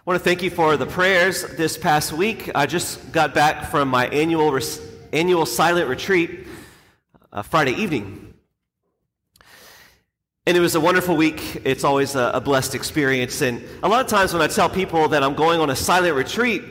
I want to thank you for the prayers this past week. I just got back from my annual, annual silent retreat uh, Friday evening. And it was a wonderful week. It's always a, a blessed experience. And a lot of times when I tell people that I'm going on a silent retreat,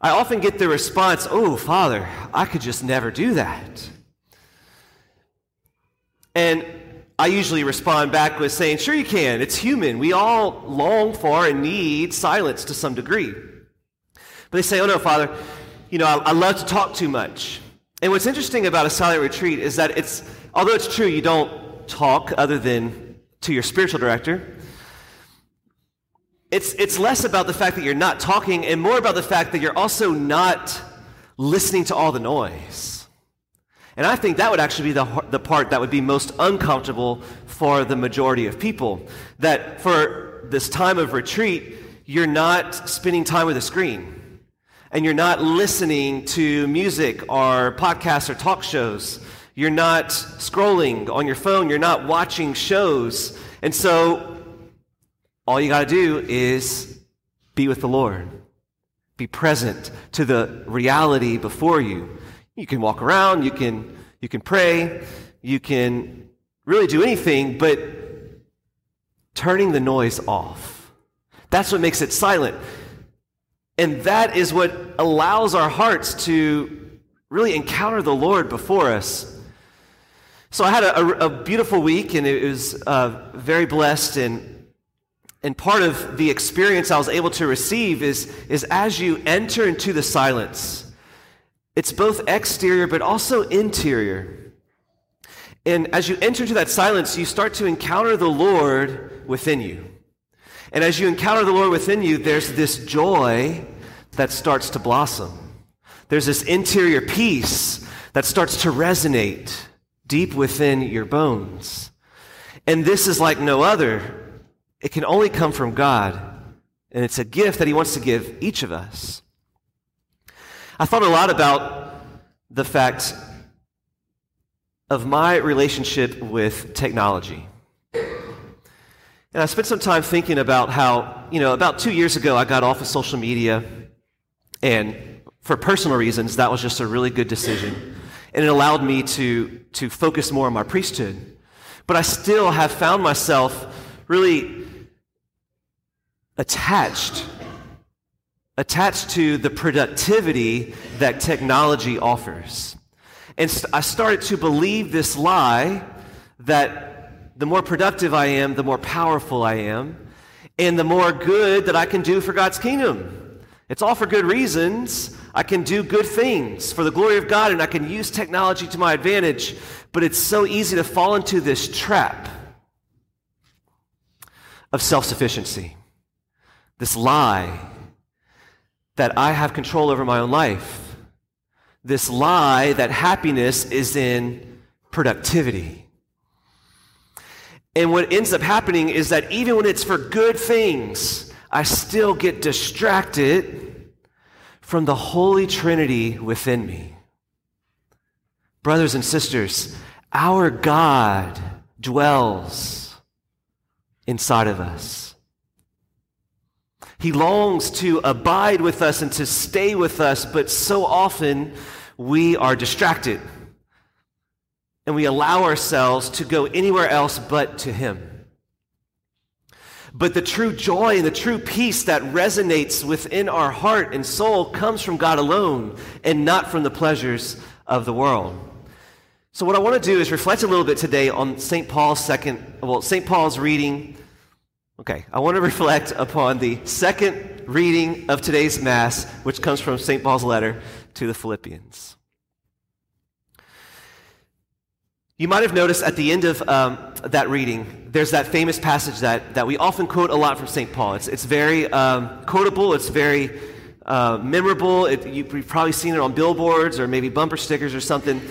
I often get the response, Oh, Father, I could just never do that. And I usually respond back with saying, Sure, you can. It's human. We all long for and need silence to some degree. But they say, Oh, no, Father, you know, I, I love to talk too much. And what's interesting about a silent retreat is that it's, although it's true you don't talk other than to your spiritual director, it's, it's less about the fact that you're not talking and more about the fact that you're also not listening to all the noise. And I think that would actually be the, the part that would be most uncomfortable for the majority of people. That for this time of retreat, you're not spending time with a screen. And you're not listening to music or podcasts or talk shows. You're not scrolling on your phone. You're not watching shows. And so all you got to do is be with the Lord. Be present to the reality before you. You can walk around, you can, you can pray, you can really do anything, but turning the noise off. That's what makes it silent. And that is what allows our hearts to really encounter the Lord before us. So I had a, a, a beautiful week, and it was uh, very blessed. And, and part of the experience I was able to receive is, is as you enter into the silence, it's both exterior but also interior. And as you enter into that silence, you start to encounter the Lord within you. And as you encounter the Lord within you, there's this joy that starts to blossom. There's this interior peace that starts to resonate deep within your bones. And this is like no other. It can only come from God. And it's a gift that He wants to give each of us. I thought a lot about the fact of my relationship with technology. And I spent some time thinking about how, you know, about two years ago, I got off of social media. And for personal reasons, that was just a really good decision. And it allowed me to, to focus more on my priesthood. But I still have found myself really attached attached to the productivity that technology offers. And I started to believe this lie that the more productive I am, the more powerful I am, and the more good that I can do for God's kingdom. It's all for good reasons. I can do good things for the glory of God, and I can use technology to my advantage, but it's so easy to fall into this trap of self sufficiency, this lie that I have control over my own life. This lie that happiness is in productivity. And what ends up happening is that even when it's for good things, I still get distracted from the Holy Trinity within me. Brothers and sisters, our God dwells inside of us. He longs to abide with us and to stay with us, but so often we are distracted. And we allow ourselves to go anywhere else but to Him. But the true joy and the true peace that resonates within our heart and soul comes from God alone and not from the pleasures of the world. So, what I want to do is reflect a little bit today on St. Paul's second, well, St. Paul's reading Okay, I want to reflect upon the second reading of today's Mass, which comes from St. Paul's letter to the Philippians. You might have noticed at the end of um, that reading, there's that famous passage that, that we often quote a lot from St. Paul. It's, it's very um, quotable, it's very uh, memorable. It, you've probably seen it on billboards or maybe bumper stickers or something.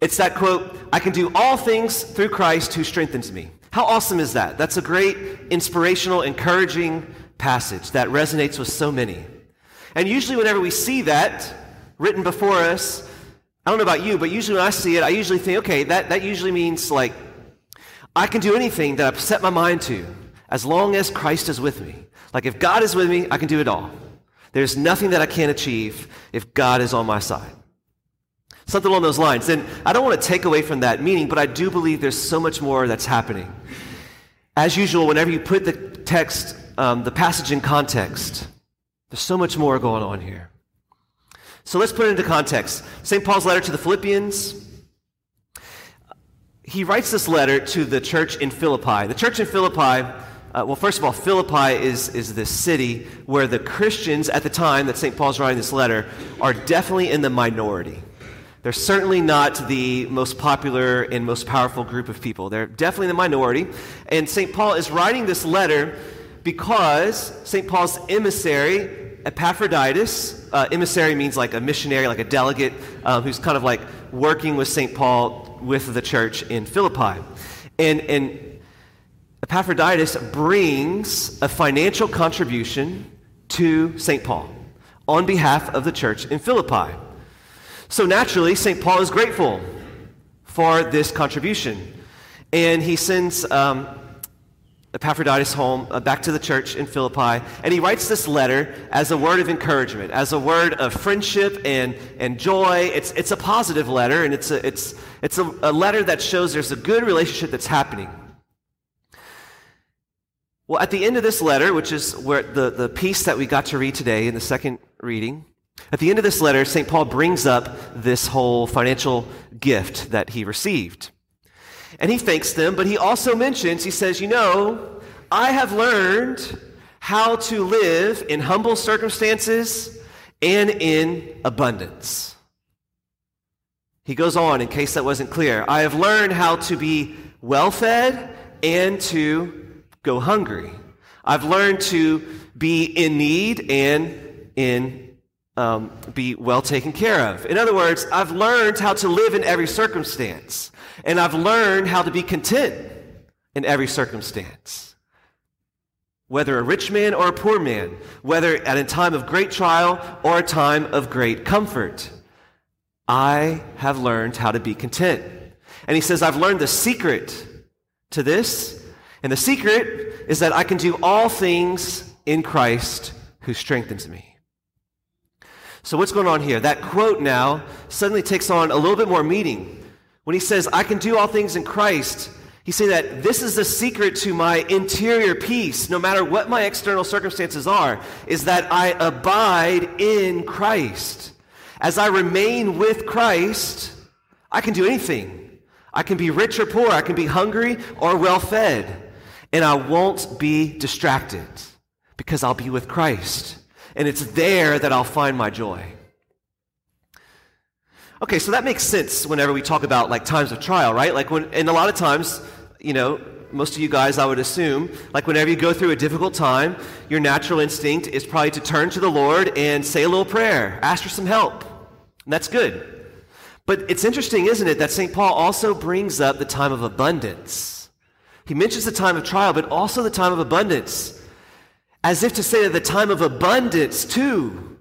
It's that quote I can do all things through Christ who strengthens me. How awesome is that? That's a great, inspirational, encouraging passage that resonates with so many. And usually, whenever we see that written before us, I don't know about you, but usually when I see it, I usually think, okay, that, that usually means like, I can do anything that I've set my mind to. as long as Christ is with me. Like if God is with me, I can do it all. There's nothing that I can't achieve if God is on my side. Something along those lines. And I don't want to take away from that meaning, but I do believe there's so much more that's happening. As usual, whenever you put the text, um, the passage in context, there's so much more going on here. So let's put it into context. St. Paul's letter to the Philippians. He writes this letter to the church in Philippi. The church in Philippi uh, well, first of all, Philippi is, is this city where the Christians at the time that St. Paul's writing this letter are definitely in the minority. They're certainly not the most popular and most powerful group of people. They're definitely the minority. And St. Paul is writing this letter because St. Paul's emissary, Epaphroditus, uh, emissary means like a missionary, like a delegate, um, who's kind of like working with St. Paul with the church in Philippi. And, and Epaphroditus brings a financial contribution to St. Paul on behalf of the church in Philippi. So naturally, St. Paul is grateful for this contribution. And he sends um, Epaphroditus home, uh, back to the church in Philippi, and he writes this letter as a word of encouragement, as a word of friendship and, and joy. It's, it's a positive letter, and it's, a, it's, it's a, a letter that shows there's a good relationship that's happening well, at the end of this letter, which is where the, the piece that we got to read today in the second reading, at the end of this letter, St. Paul brings up this whole financial gift that he received. And he thanks them, but he also mentions, he says, You know, I have learned how to live in humble circumstances and in abundance. He goes on, in case that wasn't clear. I have learned how to be well fed and to go hungry. I've learned to be in need and in um, be well taken care of. In other words, I've learned how to live in every circumstance, and I've learned how to be content in every circumstance. Whether a rich man or a poor man, whether at a time of great trial or a time of great comfort, I have learned how to be content. And he says, I've learned the secret to this and the secret is that I can do all things in Christ who strengthens me. So, what's going on here? That quote now suddenly takes on a little bit more meaning. When he says, I can do all things in Christ, he's saying that this is the secret to my interior peace, no matter what my external circumstances are, is that I abide in Christ. As I remain with Christ, I can do anything. I can be rich or poor, I can be hungry or well fed and I won't be distracted because I'll be with Christ. And it's there that I'll find my joy. Okay, so that makes sense whenever we talk about like times of trial, right? Like when, and a lot of times, you know, most of you guys, I would assume, like whenever you go through a difficult time, your natural instinct is probably to turn to the Lord and say a little prayer, ask for some help. And that's good. But it's interesting, isn't it, that St. Paul also brings up the time of abundance. He mentions the time of trial, but also the time of abundance, as if to say that the time of abundance, too,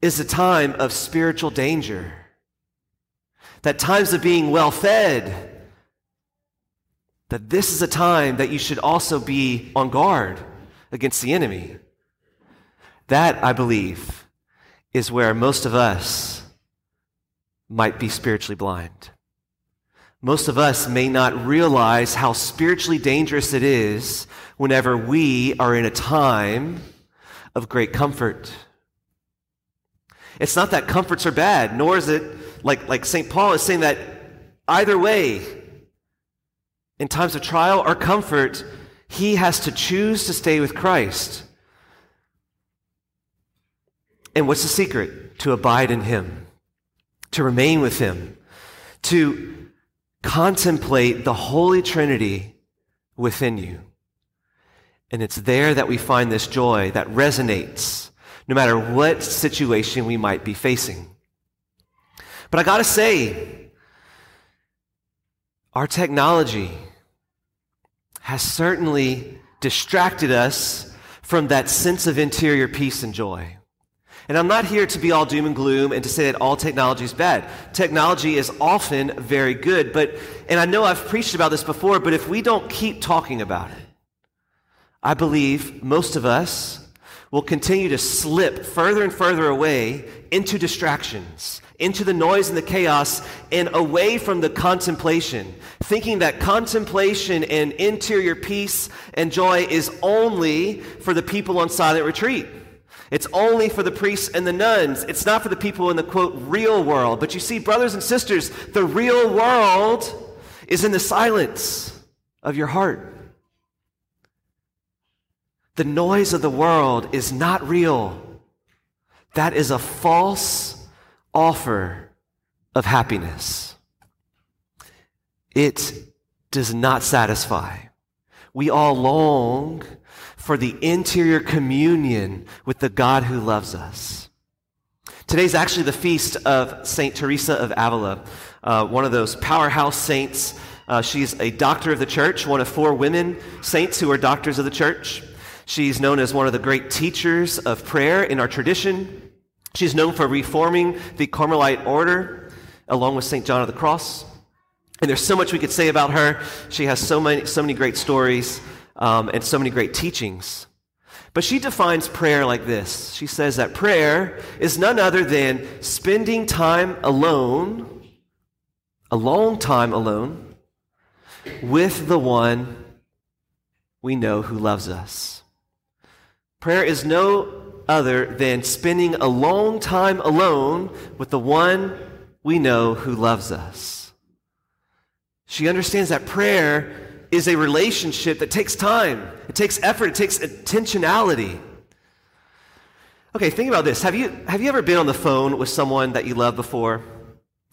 is a time of spiritual danger. That times of being well fed, that this is a time that you should also be on guard against the enemy. That, I believe, is where most of us might be spiritually blind. Most of us may not realize how spiritually dangerous it is whenever we are in a time of great comfort. It's not that comforts are bad, nor is it like, like St. Paul is saying that either way, in times of trial or comfort, he has to choose to stay with Christ. And what's the secret? To abide in him, to remain with him, to contemplate the Holy Trinity within you. And it's there that we find this joy that resonates no matter what situation we might be facing. But I gotta say, our technology has certainly distracted us from that sense of interior peace and joy. And I'm not here to be all doom and gloom and to say that all technology is bad. Technology is often very good, but, and I know I've preached about this before, but if we don't keep talking about it, I believe most of us will continue to slip further and further away into distractions, into the noise and the chaos, and away from the contemplation, thinking that contemplation and interior peace and joy is only for the people on silent retreat. It's only for the priests and the nuns. It's not for the people in the quote real world. But you see, brothers and sisters, the real world is in the silence of your heart. The noise of the world is not real. That is a false offer of happiness. It does not satisfy. We all long for the interior communion with the God who loves us. Today's actually the feast of St. Teresa of Avila, uh, one of those powerhouse saints. Uh, she's a doctor of the church, one of four women saints who are doctors of the church. She's known as one of the great teachers of prayer in our tradition. She's known for reforming the Carmelite order along with St. John of the Cross. And there's so much we could say about her. She has so many, so many great stories um, and so many great teachings. But she defines prayer like this She says that prayer is none other than spending time alone, a long time alone, with the one we know who loves us. Prayer is no other than spending a long time alone with the one we know who loves us. She understands that prayer is a relationship that takes time, it takes effort, it takes intentionality. Okay, think about this. Have you, have you ever been on the phone with someone that you love before?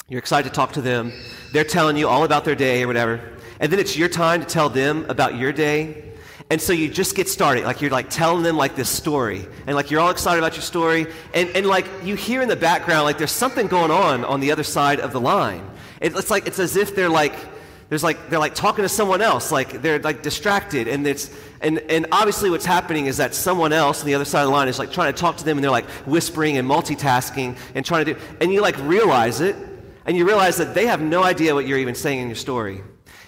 You're excited to talk to them. They're telling you all about their day or whatever. And then it's your time to tell them about your day. And so you just get started. Like you're like telling them like this story. And like you're all excited about your story. And, and like you hear in the background, like there's something going on on the other side of the line. It's like, it's as if they're like, there's like, they're like talking to someone else. Like they're like distracted. And it's, and, and obviously what's happening is that someone else on the other side of the line is like trying to talk to them and they're like whispering and multitasking and trying to do, and you like realize it. And you realize that they have no idea what you're even saying in your story.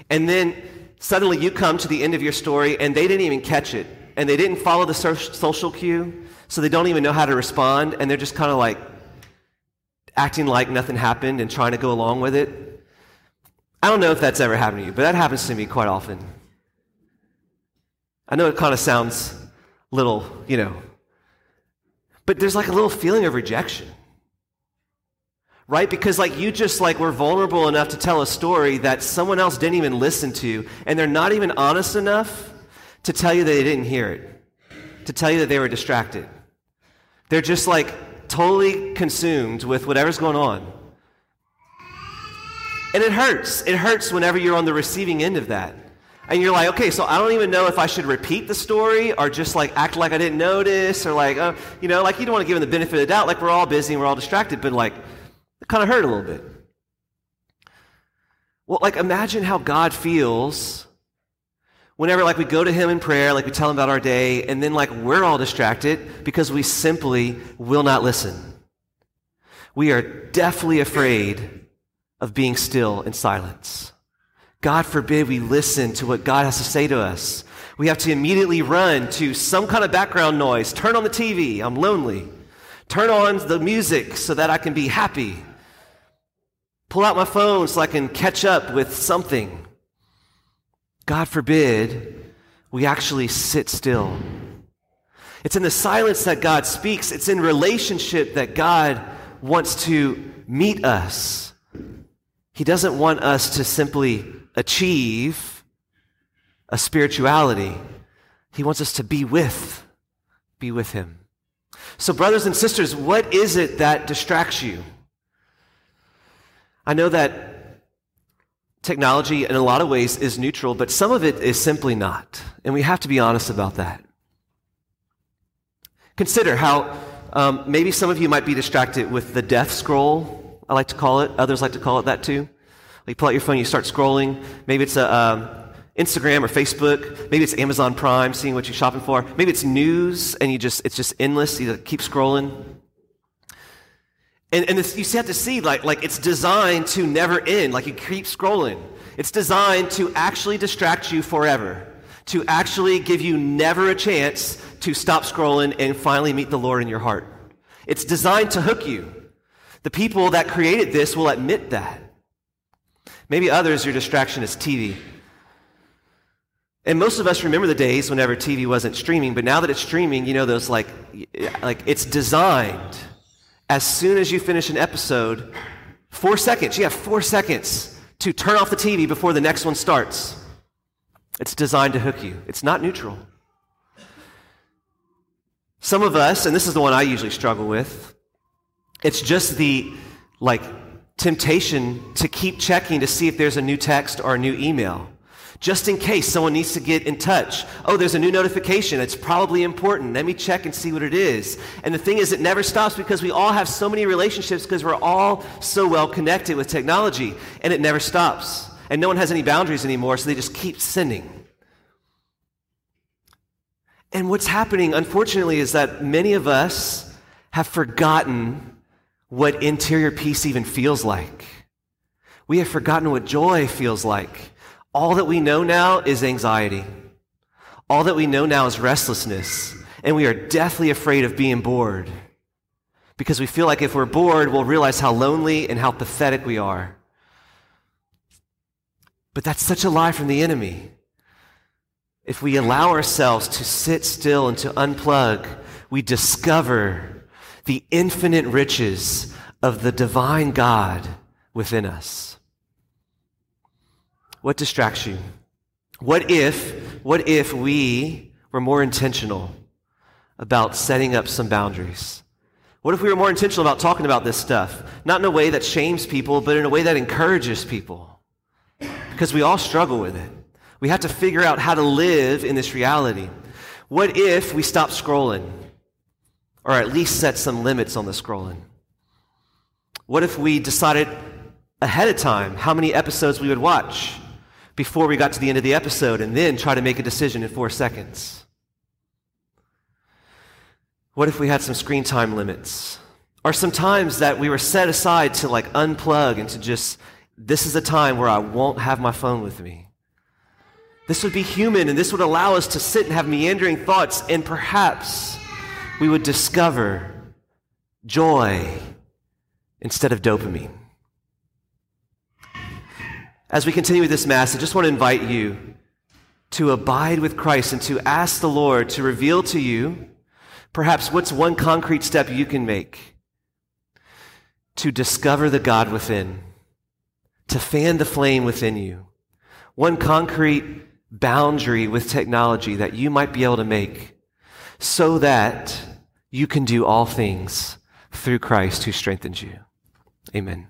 And then Suddenly you come to the end of your story and they didn't even catch it. And they didn't follow the social cue, so they don't even know how to respond. And they're just kind of like acting like nothing happened and trying to go along with it. I don't know if that's ever happened to you, but that happens to me quite often. I know it kind of sounds little, you know, but there's like a little feeling of rejection. Right? Because like you just like were vulnerable enough to tell a story that someone else didn't even listen to and they're not even honest enough to tell you they didn't hear it to tell you that they were distracted. They're just like totally consumed with whatever's going on and it hurts it hurts whenever you're on the receiving end of that and you're like, okay, so I don't even know if I should repeat the story or just like act like I didn't notice or like, uh, you know, like you don't want to give them the benefit of the doubt. Like we're all busy and we're all distracted, but like, it kind of hurt a little bit. Well, like imagine how God feels whenever like we go to him in prayer, like we tell him about our day, and then like we're all distracted because we simply will not listen. We are deathly afraid of being still in silence. God forbid we listen to what God has to say to us. We have to immediately run to some kind of background noise. Turn on the TV. I'm lonely. Turn on the music so that I can be happy pull out my phone so I can catch up with something. God forbid we actually sit still. It's in the silence that God speaks, it's in relationship that God wants to meet us. He doesn't want us to simply achieve a spirituality. He wants us to be with, be with Him. So, brothers and sisters, what is it that distracts you? I know that technology, in a lot of ways, is neutral, but some of it is simply not. And we have to be honest about that. Consider how um, maybe some of you might be distracted with the death scroll, I like to call it. Others like to call it that too. You pull out your phone, you start scrolling. Maybe it's a, um, Instagram or Facebook. Maybe it's Amazon Prime, seeing what you're shopping for. Maybe it's news, and you just it's just endless. You keep scrolling. And, and this, you have to see, like, like it's designed to never end. Like you keep scrolling. It's designed to actually distract you forever. to actually give you never a chance to stop scrolling and finally meet the Lord in your heart. It's designed to hook you. The people that created this will admit that. Maybe others, your distraction is TV. And most of us remember the days whenever TV wasn't streaming, but now that it's streaming, you know, those like, like it's designed. As soon as you finish an episode, four seconds, you have four seconds to turn off the TV before the next one starts. It's designed to hook you, it's not neutral. Some of us, and this is the one I usually struggle with, it's just the like temptation to keep checking to see if there's a new text or a new email just in case someone needs to get in touch. Oh, there's a new notification. It's probably important. Let me check and see what it is. And the thing is, it never stops because we all have so many relationships because we're all so well connected with technology, and it never stops. And no one has any boundaries anymore, so they just keep sending. And what's happening, unfortunately, is that many of us have forgotten what interior peace even feels like. We have forgotten what joy feels like. All that we know now is anxiety. All that we know now is restlessness. And we are deathly afraid of being bored. Because we feel like if we're bored, we'll realize how lonely and how pathetic we are. But that's such a lie from the enemy. If we allow ourselves to sit still and to unplug, we discover the infinite riches of the divine God within us. What distracts you? What if, what if we were more intentional about setting up some boundaries? What if we were more intentional about talking about this stuff? Not in a way that shames people, but in a way that encourages people. Because we all struggle with it. We have to figure out how to live in this reality. What if we stop scrolling? Or at least set some limits on the scrolling? What if we decided ahead of time how many episodes we would watch? before we got to the end of the episode and then try to make a decision in four seconds? What if we had some screen time limits? Or some times that we were set aside to like unplug and to just, this is a time where I won't have my phone with me. This would be human and this would allow us to sit and have meandering thoughts and perhaps we would discover joy instead of dopamine. As we continue with this Mass, I just want to invite you to abide with Christ and to ask the Lord to reveal to you perhaps what's one concrete step you can make to discover the God within, to fan the flame within you. One concrete boundary with technology that you might be able to make so that you can do all things through Christ who strengthens you. Amen.